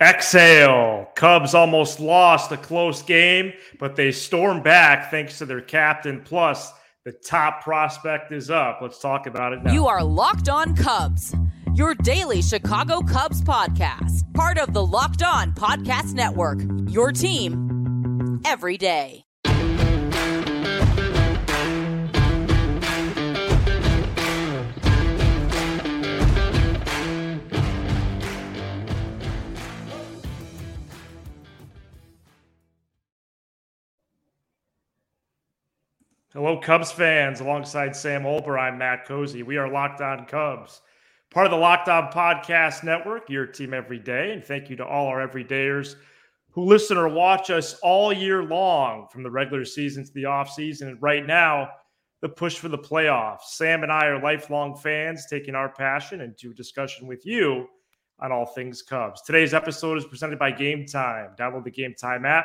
Exhale. Cubs almost lost a close game, but they stormed back thanks to their captain. Plus, the top prospect is up. Let's talk about it now. You are Locked On Cubs, your daily Chicago Cubs podcast, part of the Locked On Podcast Network, your team every day. Hello, Cubs fans. Alongside Sam Olber, I'm Matt Cozy. We are Locked On Cubs, part of the Locked On Podcast Network, your team every day. And thank you to all our everydayers who listen or watch us all year long, from the regular season to the offseason. And right now, the push for the playoffs. Sam and I are lifelong fans, taking our passion into discussion with you on all things Cubs. Today's episode is presented by Gametime. Download the Gametime app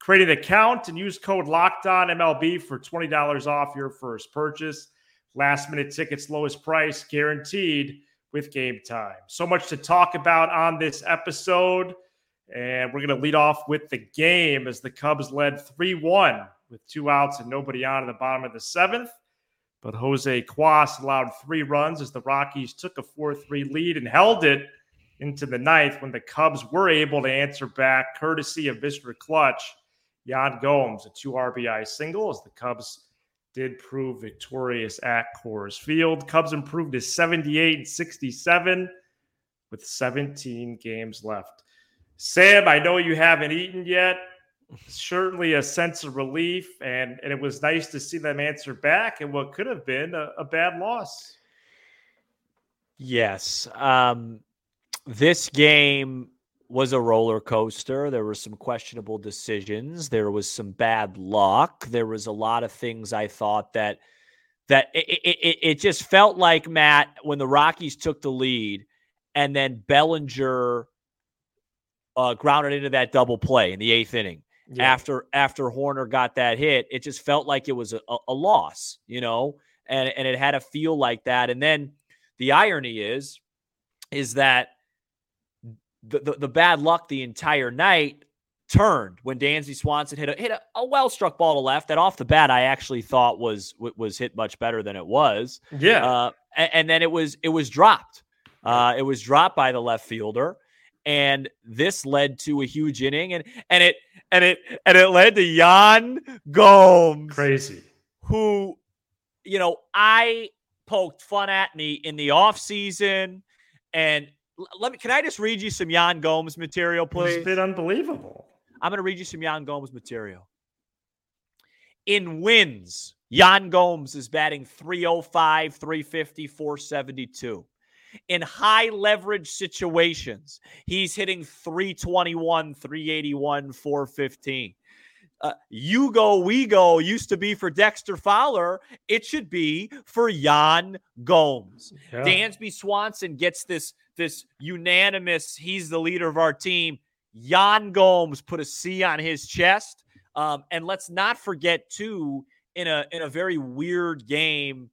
Create an account and use code Locked On MLB for twenty dollars off your first purchase. Last minute tickets, lowest price guaranteed with Gametime. So much to talk about on this episode, and we're going to lead off with the game as the Cubs led three one with two outs and nobody on in the bottom of the seventh. But Jose Cuas allowed three runs as the Rockies took a 4 3 lead and held it into the ninth when the Cubs were able to answer back, courtesy of Mr. Clutch Yan Gomes, a two RBI single as the Cubs did prove victorious at Coors Field. Cubs improved to 78 and 67 with 17 games left. Sam, I know you haven't eaten yet. Certainly a sense of relief, and, and it was nice to see them answer back in what could have been a, a bad loss. Yes. Um, this game was a roller coaster. There were some questionable decisions. There was some bad luck. There was a lot of things I thought that that it, it, it just felt like Matt when the Rockies took the lead, and then Bellinger uh, grounded into that double play in the eighth inning. Yeah. After after Hoerner got that hit, it just felt like it was a, a loss, you know, and and it had a feel like that. And then the irony is, is that the, the, the bad luck the entire night turned when Dansby Swanson hit a hit a, a well struck ball to left that off the bat I actually thought was was hit much better than it was. Yeah, uh, and, and, then it was it was dropped. Uh, it was dropped by the left fielder, and this led to a huge inning, and and it and it and it led to Yan Gomes, crazy, who, you know, I poked fun at me in the off season, and let me. Can I just read you some Yan Gomes material, please? It's been unbelievable. I'm going to read you some Yan Gomes material. In wins, Yan Gomes is batting 305, 350, 472. In high leverage situations, he's hitting 321, 381, 415. Uh, you go, we go used to be for Dexter Fowler. It should be for Yan Gomes. Yeah. Dansby Swanson gets this this unanimous, he's the leader of our team. Yan Gomes put a C on his chest. Um, and let's not forget, too, in a in a very weird game,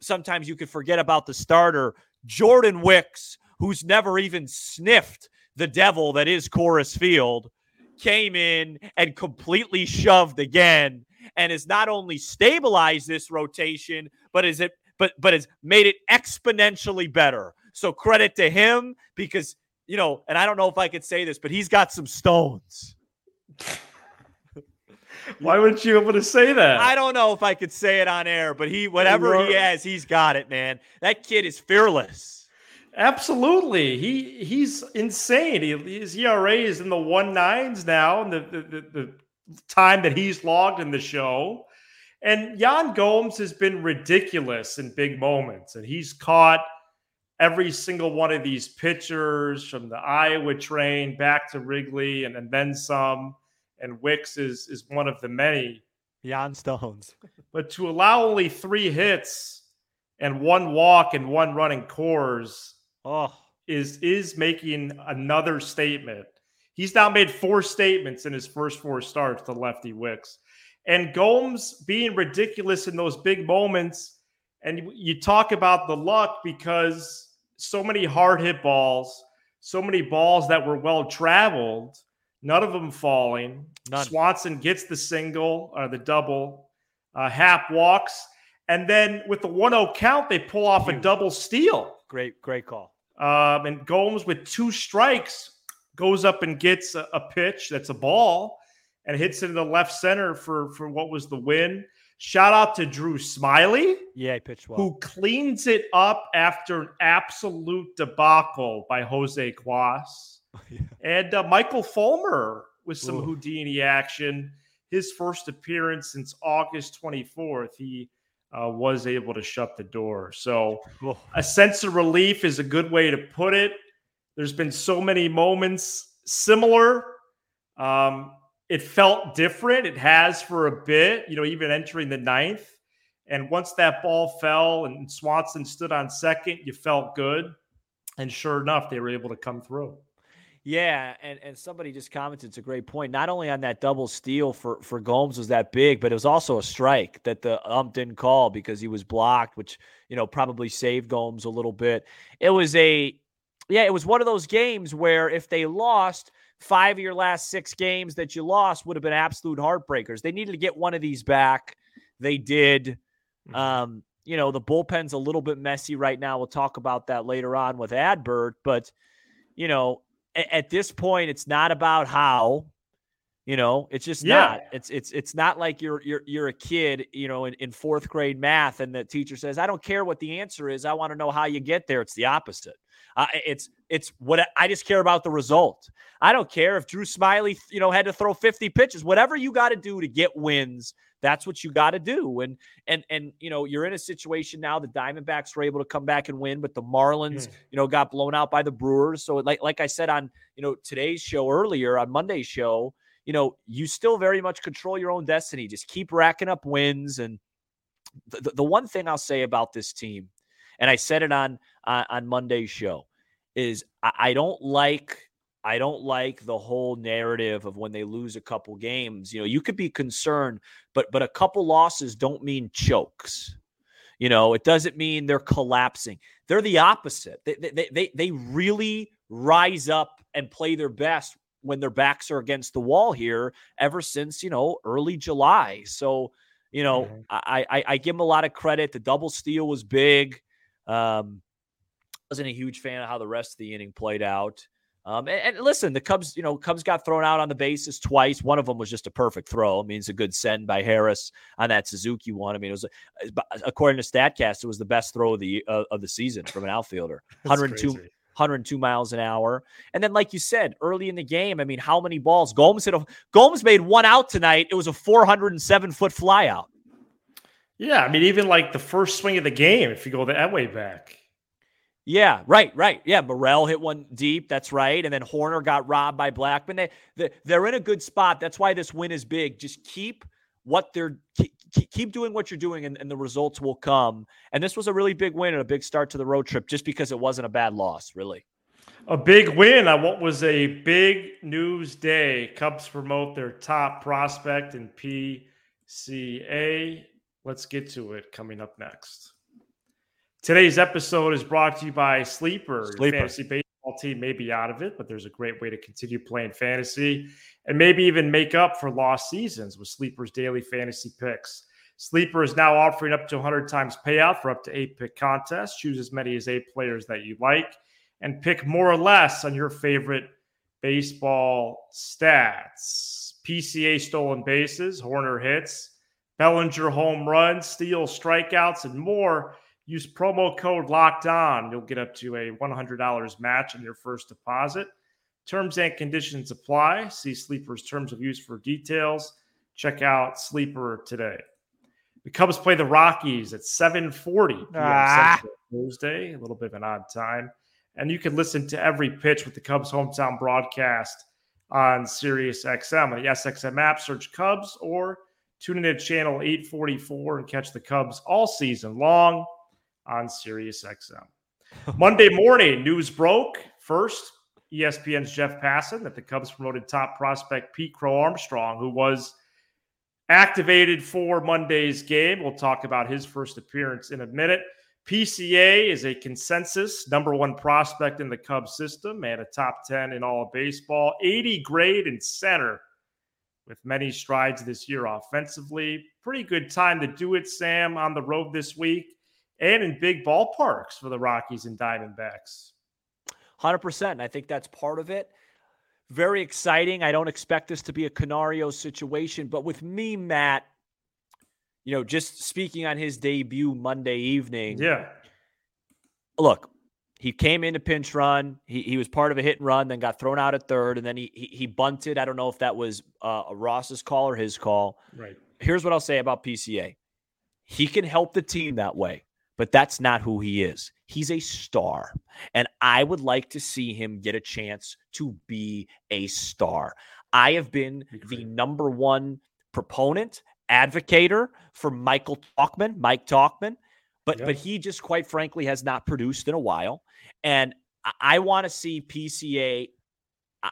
sometimes you could forget about the starter, Jordan Wicks, who's never even sniffed the devil that is Coors Field, came in and completely shoved again and has not only stabilized this rotation, but is it but but has made it exponentially better. So credit to him because, you know, and I don't know if I could say this, but he's got some stones. Why wouldn't you able to say that? I don't know if I could say it on air, but he whatever he has, he's got it, man. That kid is fearless. Absolutely, he he's insane. He, his ERA is in the one nines now, and the, the the, time that he's logged in the show. And Yan Gomes has been ridiculous in big moments, and he's caught every single one of these pitchers from the Iowa train back to Wrigley and, and then some. And Wicks is is one of the many. Yan Stones. but to allow only three hits and one walk and one running Coors oh. is is making another statement. He's now made four statements in his first four starts to lefty Wicks. And Gomes being ridiculous in those big moments. And you talk about the luck because so many hard hit balls, so many balls that were well traveled, none of them falling. None. Swanson gets the single or the double. Uh, Happ walks. And then with the 1 0 count, they pull off a double steal. Great, great call. Um, and Gomes with two strikes goes up and gets a, a pitch that's a ball and hits it in the left center for for what was the win. Shout out to Drew Smyly, Yeah, he pitched well. who cleans it up after an absolute debacle by Jose Cuas. Yeah. And uh, Michael Fulmer with some Ooh. Houdini action. His first appearance since August 24th. He uh, was able to shut the door. So a sense of relief is a good way to put it. There's been so many moments similar. Um, it felt different. It has for a bit, you know, even entering the ninth. And once that ball fell and Swanson stood on second, you felt good. And sure enough, they were able to come through. Yeah, and, and somebody just commented it's a great point. Not only on that double steal for, for Gomes was that big, but it was also a strike that the ump didn't call because he was blocked, which you know probably saved Gomes a little bit. It was a yeah, it was one of those games where if they lost five of your last six games that you lost would have been absolute heartbreakers. They needed to get one of these back. They did. Mm-hmm. Um, you know, the bullpen's a little bit messy right now. We'll talk about that later on with Adbert, but you know, at this point, it's not about how. You know, it's just Yeah. not. It's it's it's not like you're you're you're a kid, you know, in, in fourth grade math, and the teacher says, "I don't care what the answer is. I want to know how you get there." It's the opposite. Uh, it's it's what I- just care about the result. I don't care if Drew Smyly, you know, had to throw 50 pitches. Whatever you got to do to get wins, that's what you got to do. And and and you know, you're in a situation now. The Diamondbacks were able to come back and win, but the Marlins, Mm. you know, got blown out by the Brewers. So like like I said on you know today's show earlier on Monday's show, you know, you still very much control your own destiny. Just keep racking up wins. And the, the, one thing I'll say about this team, and I said it on uh, on Monday's show, is I, I don't like I don't like the whole narrative of when they lose a couple games. You know, you could be concerned, but but a couple losses don't mean chokes. You know, it doesn't mean they're collapsing. They're the opposite. They they they, they really rise up and play their best when their backs are against the wall here ever since, you know, early July. So, you know, Mhm. I, I I give them a lot of credit. The double steal was big. Um, wasn't a huge fan of how the rest of the inning played out. Um, and, and listen, the Cubs, you know, Cubs got thrown out on the bases twice. One of them was just a perfect throw. I mean, it's a good send by Harris on that Suzuki one. I mean, it was according to Statcast, it was the best throw of the uh, of the season from an outfielder. 102, 102 miles an hour. And then, like you said, early in the game, I mean, how many balls? Gomes hit a Gomes made one out tonight. It was a 407 foot flyout. Yeah, I mean, even like the first swing of the game, if you go that way back. Yeah, right, right. Yeah, Morel hit one deep. That's right. And then Hoerner got robbed by Blackmon. They, they they're in a good spot. That's why this win is big. Just keep what they're keep, keep doing what you're doing, and, and the results will come. And this was a really big win and a big start to the road trip, just because it wasn't a bad loss, really. A big win on what was a big news day. Cubs promote their top prospect in PCA. Let's get to it coming up next. Today's episode is brought to you by Sleeper. Sleeper. fantasy baseball team may be out of it, but there's a great way to continue playing fantasy and maybe even make up for lost seasons with Sleeper's daily fantasy picks. Sleeper is now offering up to 100 times payout for up to eight pick contests. Choose as many as eight players that you like and pick more or less on your favorite baseball stats. PCA stolen bases, Hoerner hits, Bellinger home runs, steals, strikeouts, and more. Use promo code locked on. You'll get up to a $100 match on your first deposit. Terms and conditions apply. See Sleeper's terms of use for details. Check out Sleeper today. The Cubs play the Rockies at 7:40 p.m. Ah. Thursday. A little bit of an odd time, and you can listen to every pitch with the Cubs hometown broadcast on Sirius XM on the SXM app. Search Cubs or tune in to channel 844 and catch the Cubs all season long on Sirius XM. Monday morning, news broke first. ESPN's Jeff Passan that the Cubs promoted top prospect Pete Crow Armstrong, who was activated for Monday's game. We'll talk about his first appearance in a minute. PCA is a consensus number one prospect in the Cubs system and a top 10 in all of baseball. 80 grade in center with many strides this year offensively. Pretty good time to do it, Sam, on the road this week and in big ballparks for the Rockies and Diamondbacks. 100%. I think that's part of it. Very exciting. I don't expect this to be a Canario situation, but with me, Matt, you know, just speaking on his debut Monday evening. Yeah. Look, he came into pinch run. He, he was part of a hit and run, then got thrown out at third, and then he he, he bunted. I don't know if that was uh, Ross's call or his call. Right. Here's what I'll say about PCA. He can help the team that way, but that's not who he is. He's a star, and I would like to see him get a chance to be a star. I have been the number one proponent advocator for Michael Tauchman, Mike Tauchman, but yeah. but he just quite frankly has not produced in a while. And I, I want to see PCA. I,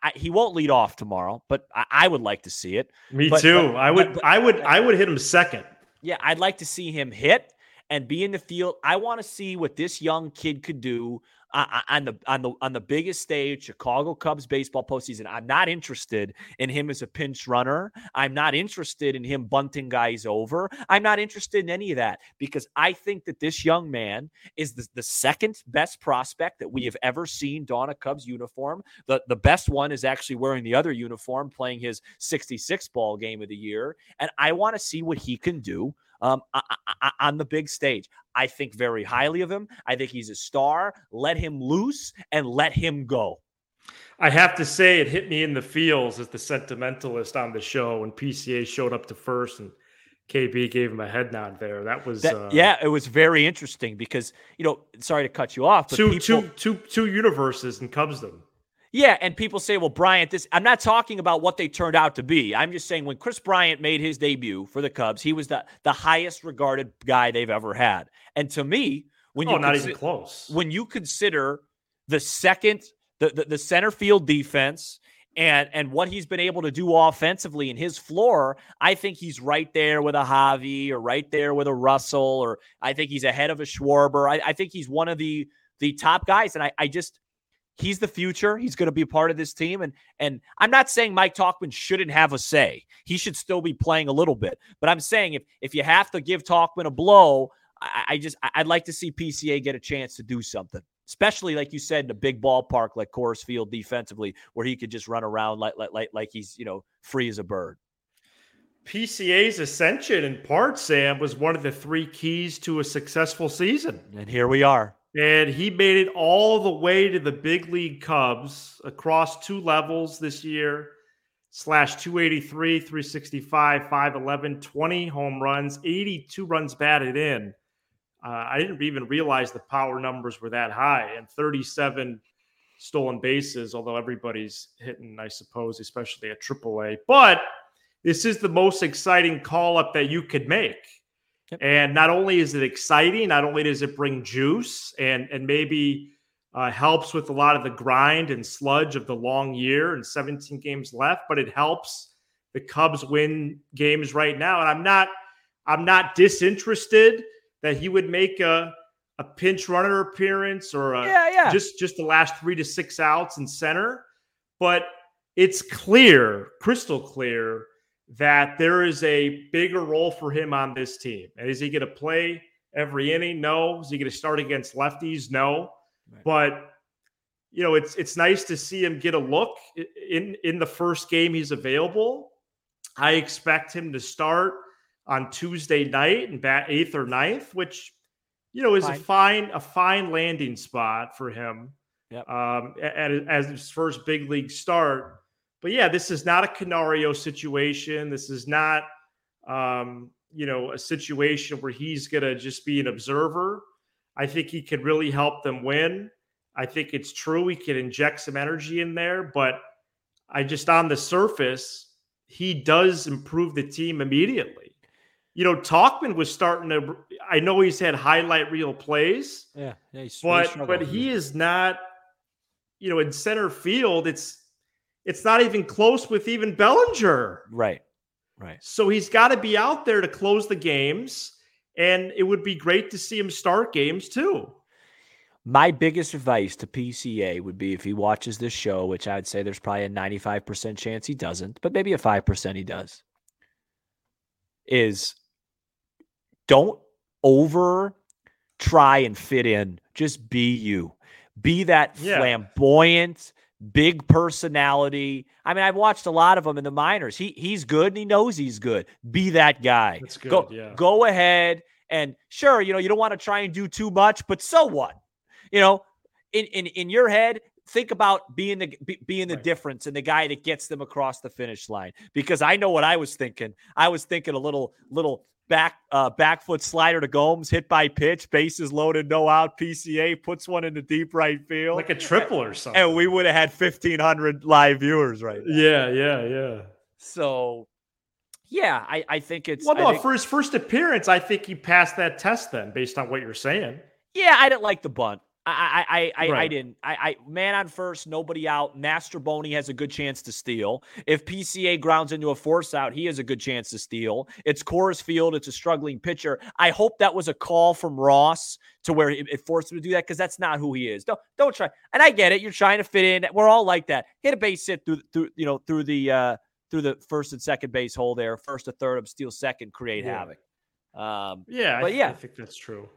I, he won't lead off tomorrow, but I, would like to see it. Me but, too. But, I would. But, I would. I would hit him second. Yeah, I'd like to see him hit and be in the field. I want to see what this young kid could do uh, uh, on the on the on the biggest stage, Chicago Cubs baseball postseason. I'm not interested in him as a pinch runner. I'm not interested in him bunting guys over. I'm not interested in any of that because I think that this young man is the, the second best prospect that we have ever seen don a Cubs uniform. The the best one is actually wearing the other uniform, playing his 66 ball game of the year, and I want to see what he can do um, on the big stage. I think very highly of him. I think he's a star. Let him loose and let him go. I have to say, it hit me in the feels as the sentimentalist on the show when PCA showed up to first and KB gave him a head nod there. That was that, uh, yeah, it was very interesting because you know, sorry to cut you off, but two, people, two, two, two universes in Cubsdom. Yeah, and people say, well, Bryant, this I'm not talking about what they turned out to be. I'm just saying when Kris Bryant made his debut for the Cubs, he was the the highest regarded guy they've ever had. And to me, when oh, you not consi- even close. When you consider the second the, the, the center field defense and and what he's been able to do offensively in his floor, I think he's right there with a Javi or right there with a Russell, or I think he's ahead of a Schwarber. I, I think he's one of the the top guys. And I, I just He's the future. He's going to be part of this team. And and I'm not saying Mike Tauchman shouldn't have a say. He should still be playing a little bit. But I'm saying if if you have to give Tauchman a blow, I, I just I'd like to see PCA get a chance to do something. Especially like you said in a big ballpark like Coors Field defensively, where he could just run around like like like, like he's you know free as a bird. PCA's ascension in part, Sam, was one of the three keys to a successful season. And here we are. And he made it all the way to the big league Cubs across two levels this year slash 283, 365, 511, 20 home runs, 82 runs batted in. Uh, I didn't even realize the power numbers were that high and 37 stolen bases, although everybody's hitting, I suppose, especially at AAA. But this is the most exciting call up that you could make. Yep. And not only is it exciting, not only does it bring juice and and maybe uh, helps with a lot of the grind and sludge of the long year and 17 games left, but it helps the Cubs win games right now. And I'm not I'm not disinterested that he would make a a pinch runner appearance or a, yeah, yeah. just just the last three to six outs in center, but it's clear, crystal clear that there is a bigger role for him on this team. And is he going to play every inning? No. Is he going to start against lefties? No. Right. But you know, it's it's nice to see him get a look in in the first game he's available. I expect him to start on Tuesday night and bat eighth or ninth, which you know is fine. a fine a fine landing spot for him. Yep. Um, at, as his first big league start. But yeah, this is not a Canario situation. This is not, um, you know, a situation where he's going to just be an observer. I think he could really help them win. I think it's true he could inject some energy in there, but I just on the surface, he does improve the team immediately. You know, Tauchman was starting to. I know he's had highlight reel plays. Yeah, yeah but but he is not. You know, in center field, it's it's not even close with even Bellinger. Right. Right. So he's got to be out there to close the games. and it would be great to see him start games too. My biggest advice to PCA would be if he watches this show, which I'd say there's probably a 95% chance he doesn't, but maybe a 5% he does, is don't over try and fit in. Just be you. Be that Yeah. flamboyant, big personality. I mean, I've watched a lot of him in the minors. He he's good and he knows he's good. Be that guy. That's good, Go yeah. go ahead and sure, you know, you don't want to try and do too much, but so what? You know, in in in your head, think about being the be, being the Right. difference and the guy that gets them across the finish line. Because I know what I was thinking. I was thinking a little little back uh back foot slider to Gomes, hit by pitch, bases loaded, no out. PCA puts one in the deep right field, Like a triple or something. and we would have had fifteen hundred live viewers right now. Yeah, yeah, yeah. So, yeah, I I think it's Well, no, think- for his first appearance, I think he passed that test then, based on what you're saying. Yeah, I didn't like the bunt. I I I I, I didn't. I, I man on first, nobody out. Mastrobuoni has a good chance to steal. If PCA grounds into a force out, he has a good chance to steal. It's Coors Field. It's a struggling pitcher. I hope that was a call from Ross to where it, it forced him to do that because that's not who he is. Don't don't try. And I get it. You're trying to fit in. We're all like that. Hit a base hit through through you know through the uh through the first and second base hole there. First to third, up, steal second, create Yeah. havoc. Um, Yeah, But I, yeah. I think that's true.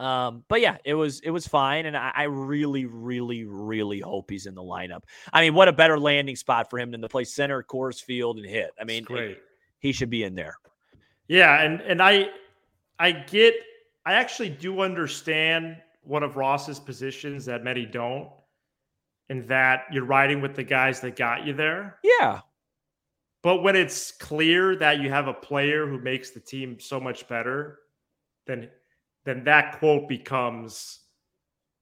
Um, but yeah, it was it was fine, and I, I really, really, really hope he's in the lineup. I mean, what a better landing spot for him than to play center Coors Field and hit. I mean, great. he should be in there. Yeah, and and I I get I actually do understand one of Ross's positions that many don't, and that you're riding with the guys that got you there. Yeah, But when it's clear that you have a player who makes the team so much better, then then that quote becomes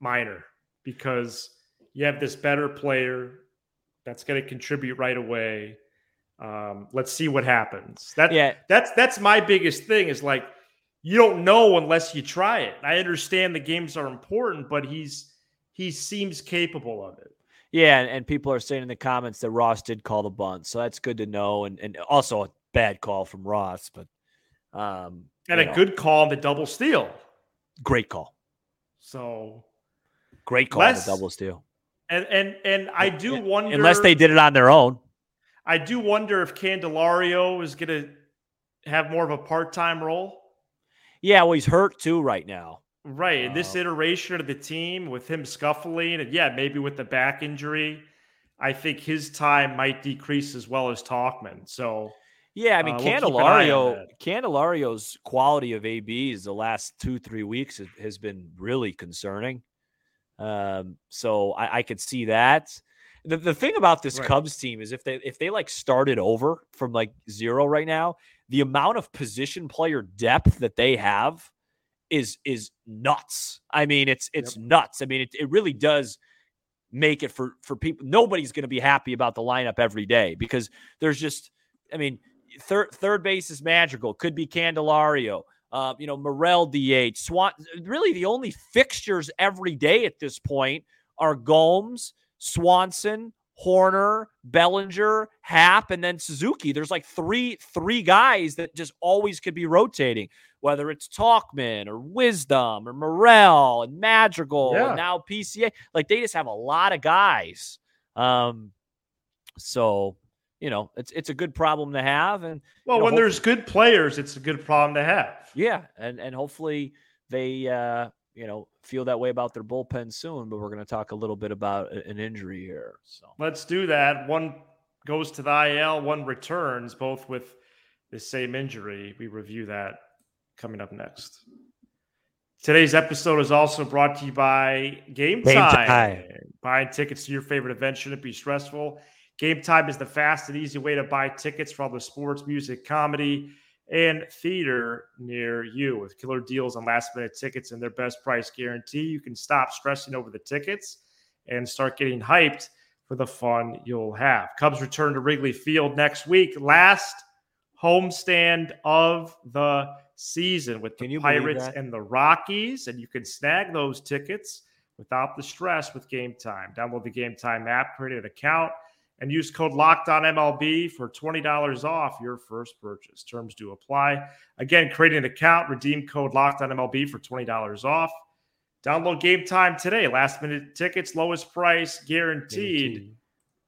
minor because you have this better player that's going to contribute right away. Um, let's see what happens. That yeah, that's that's my biggest thing is like you don't know unless you try it. I understand the games are important, but he's he seems capable of it. yeah. And, and people are saying in the comments that Ross did call the bunt, so that's good to know. And and also a bad call from Ross, but um, And a know, good call on the double steal. Great call, So great call on the Less- double steal. and and and I do wonder Unless they did it on their own. I do wonder if Candelario is going to have more of a part-time role. Yeah, well, he's hurt too right now. Right. In this Uh, iteration of the team with him scuffling and yeah, maybe with the back injury, I think his time might decrease as well as Tauchman. So Yeah, I mean Uh, we'll keep an eye on Candelario. Candelario's quality of ABs the last two three weeks has, been really concerning. Um, so I, I could see that. The, the thing about this Right. Cubs team is if they if they like started over from like zero right now, the amount of position player depth that they have is is nuts. I mean, it's it's nuts. I mean, it, it really does make it for for people. Nobody's going to be happy about the lineup every day because there's just, I mean, third third base is magical. Could be Candelario. Uh, you know, Morel DH. Swan. Really, the only fixtures every day at this point are Gomes, Swanson, Hoerner, Bellinger, Happ, and then Suzuki. There's like three three guys that just always could be rotating. Whether it's Tauchman or Wisdom or Morel and Madrigal Yeah. and now PCA, like they just have a lot of guys. Um, so you know, it's it's a good problem to have, and well, You know, when there's good players, it's a good problem to have. yeah, and and hopefully they uh you know feel that way about their bullpen soon. But we're going to talk a little bit about an injury here. So Let's do that. One goes to the IL, one returns, both with the same injury. We review that coming up next. Today's episode is also brought to you by Game, Gametime. Time. Buying tickets to your favorite event shouldn't be stressful. Gametime is the fast and easy way to buy tickets for all the sports, music, comedy, and theater near you. With killer deals on last minute tickets and their best price guarantee, you can stop stressing over the tickets and start getting hyped for the fun you'll have. Cubs return to Wrigley Field next week, last homestand of the season with the Pirates and the Rockies, and you can snag those tickets without the stress with Gametime. Download the Gametime app, create an account, and use code Locked On MLB for twenty dollars off your first purchase. Terms do apply. Again, create an account, redeem code Locked On MLB for twenty dollars off. Download Gametime today. Last minute tickets, lowest price guaranteed, guaranteed.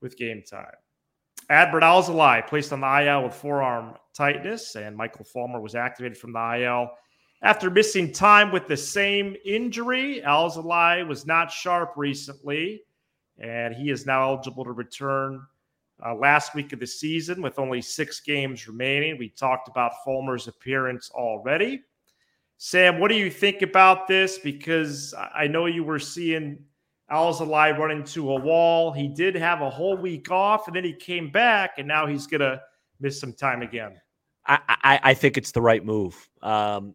with Gametime. Adbert Alzolay placed on the IL with forearm tightness, and Michael Fulmer was activated from the IL after missing time with the same injury. Alzolay was not sharp recently, and he is now eligible to return uh, last week of the season with only six games remaining. We talked about Fulmer's appearance already. Sam, what do you think about this? Because I know you were seeing Alzolay run into a wall. He did have a whole week off, and then he came back, and now he's going to miss some time again. I, I, I, think it's the right move. Um,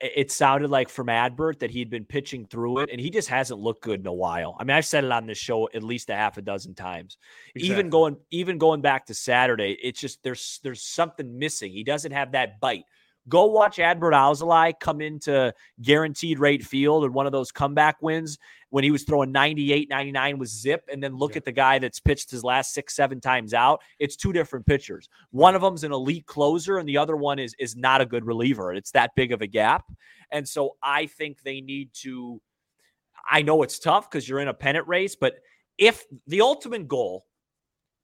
it sounded like from Adbert that he'd been pitching through it, and he just hasn't looked good in a while. I mean, I've said it on this show at least a half a dozen times. Exactly. Even going even going back to Saturday, it's just there's there's something missing. He doesn't have that bite. Go watch Adbert Alzolay come into guaranteed rate field and one of those comeback wins when he was throwing 98, 99 with zip, and then look yeah. at the guy that's pitched his last six, seven times out. It's two different pitchers. One of them's an elite closer, and the other one is is not a good reliever. It's that big of a gap. And so I think they need to. I know it's tough because you're in a pennant race, but if the ultimate goal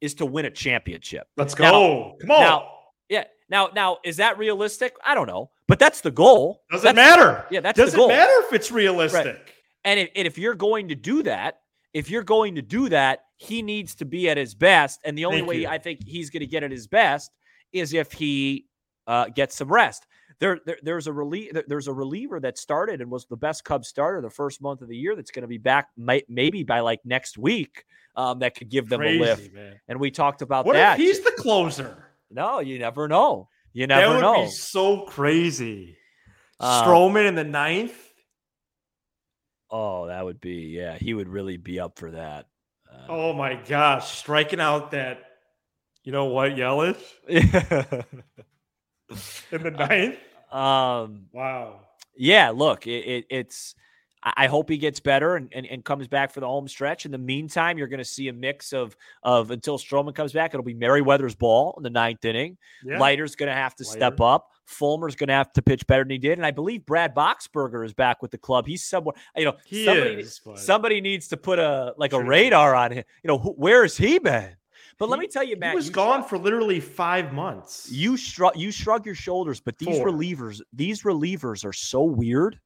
is to win a championship. Let's go. Now, Come on. Now, yeah. Now, now, is that realistic? I don't know, but that's the goal. Doesn't that's, matter. Yeah, that's doesn't matter if it's realistic. Right. And if, and if you're going to do that, if you're going to do that, he needs to be at his best. And the only Thank way you. I think he's going to get at his best is if he uh, gets some rest. There, there, there's a relie- there's a reliever that started and was the best Cubs starter the first month of the year that's going to be back may- maybe by like next week. Um, that could give them Crazy, a lift. Man. And we talked about what that. If he's the closer. No, you never know. You never that would know. Be so crazy. Uh, Stroman in the ninth. Oh, that would be yeah. He would really be up for that. Uh, oh my gosh, striking out that. You know what, Yelich? in the ninth. Um. Wow. Yeah. Look, it, it, it's I hope he gets better and, and, and, comes back for the home stretch. In the meantime, you're going to see a mix of of until Stroman comes back. It'll be Merryweather's ball in the ninth inning. Yeah. Leiter's going to have to Leiter. step up. Fulmer's going to have to pitch better than he did, and I believe Brad Boxberger is back with the club. He's somewhere. You know, he somebody, is, somebody needs to put a like a radar on him. You know, who, where has he been? But he, let me tell you, Matt, he was gone for literally five months. You shrug, you shrug your shoulders, but these Four. relievers, these relievers are so weird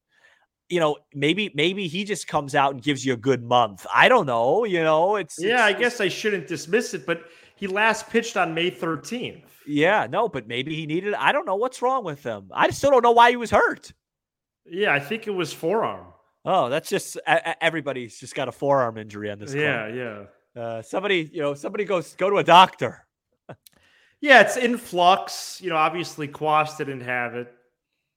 you know, maybe maybe he just comes out and gives you a good month. I don't know. You know, it's yeah. It's, I guess I shouldn't dismiss it, but he last pitched on May 13th. Yeah, no, but maybe he needed. I don't know what's wrong with him. I still don't know why he was hurt. Yeah, I think it was forearm. Oh, that's just everybody's just got a forearm injury on this. Yeah, yeah. Uh, somebody, you know, somebody goes go to a doctor. yeah, it's in flux. You know, obviously Cuas didn't have it.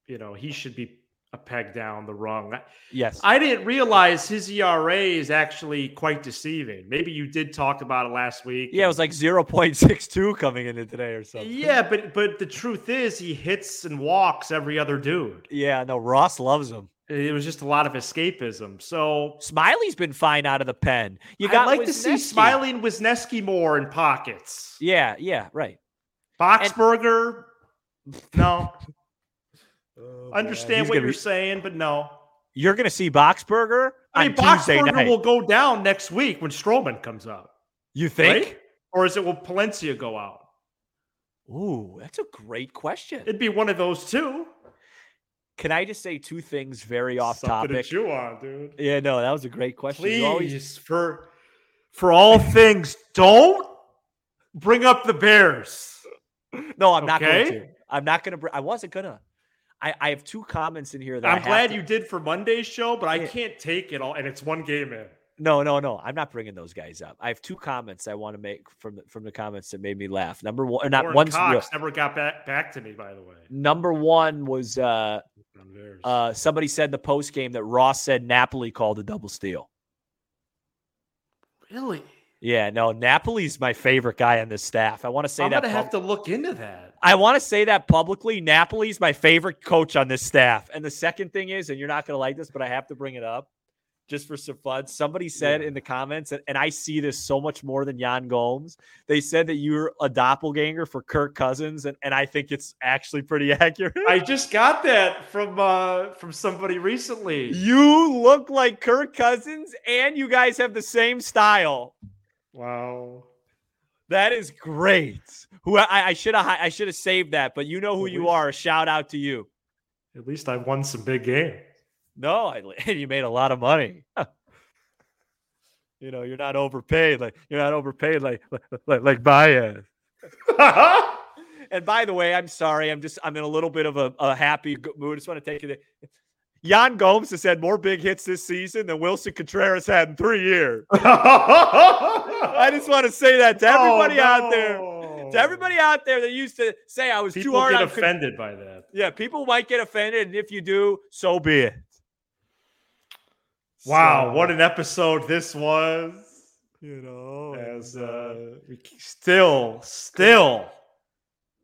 You know, he should be a peg down the rung. Yes. I didn't realize his ERA is actually quite deceiving. Maybe you did talk about it last week. Yeah, it was like 0.62 coming into today or something. Yeah, but but the truth is he hits and walks every other dude. Yeah, no, Ross loves him. It was just a lot of escapism. So Smyly's been fine out of the pen. You got I'd like Wesneski. to see Smyly and Wesneski more in pockets. Yeah, yeah, right. Boxberger, and- no. Oh, Understand what you're be... saying, but no. You're going to see Boxberger. I mean, Boxberger will go down next week when Stroman comes up. You think? Right? Or is it will Palencia go out? Ooh, that's a great question. It'd be one of those two. Can I just say two things very off Something topic? To chew on, dude. Yeah, no, that was a great question. Please, always... for for all things, don't bring up the Bears. No, I'm okay? not going to. I'm not going to. I wasn't gonna. I, I have two comments in here that I'm glad to, you did for Monday's show, but I can't take it all, and it's one game in. No, no, no. I'm not bringing those guys up. I have two comments I want to make from the, from the comments that made me laugh. Number one, or not one. never got back back to me, by the way. Number one was uh, uh, somebody said the post game that Ross said Napoli called a double steal. Really? Yeah, no, Napoli's my favorite guy on this staff. I want to say I'm that. I'm gonna pub- have to look into that. I want to say that publicly. Napoli's my favorite coach on this staff. And the second thing is, and you're not gonna like this, but I have to bring it up. just for some fun. Somebody said Yeah. in the comments, and, and I see this so much more than Yan Gomes. They said that you're a doppelganger for Kirk Cousins, and, and I think it's actually pretty accurate. I just got that from uh from somebody recently. you look like Kirk Cousins, and you guys have the same style. Wow. That is great. Who I, I should have I should have saved that, but you know who At you least- are. A shout out to you. At least I won some big games. No, I, you made a lot of money. you know, you're not overpaid. Like you're not overpaid. Like like like Baez. And by the way, I'm sorry. I'm just I'm in a little bit of a, a happy mood. I just want to take you there. Yan Gomes has had more big hits this season than Willson Contreras had in three years. I just want to say that to everybody out there. To everybody out there that used to say I was People too hard get on Con- offended by that. Yeah, people might get offended, and if you do, so be it. Wow, So, what an episode this was. you know, As and, uh, we still, still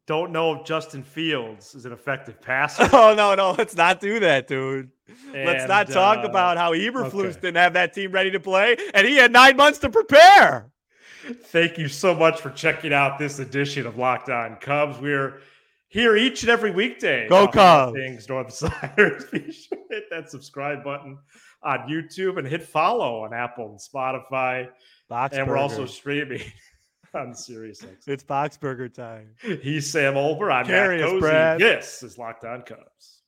don't know if Justin Fields is an effective passer. oh no, no, let's not do that, dude. let's not talk uh, about how Eberflus okay. didn't have that team ready to play, and he had nine months to prepare. Thank you so much for checking out this edition of Locked On Cubs. We're here each and every weekday. Go Cubs. Things North Siders. Be sure to hit that subscribe button on YouTube and hit follow on Apple and Spotify. Box and we're also streaming on SiriusXM. it's Boxberger time. He's Sam Olber. I'm Carry Matt Cozy. Brad. This is Locked On Cubs.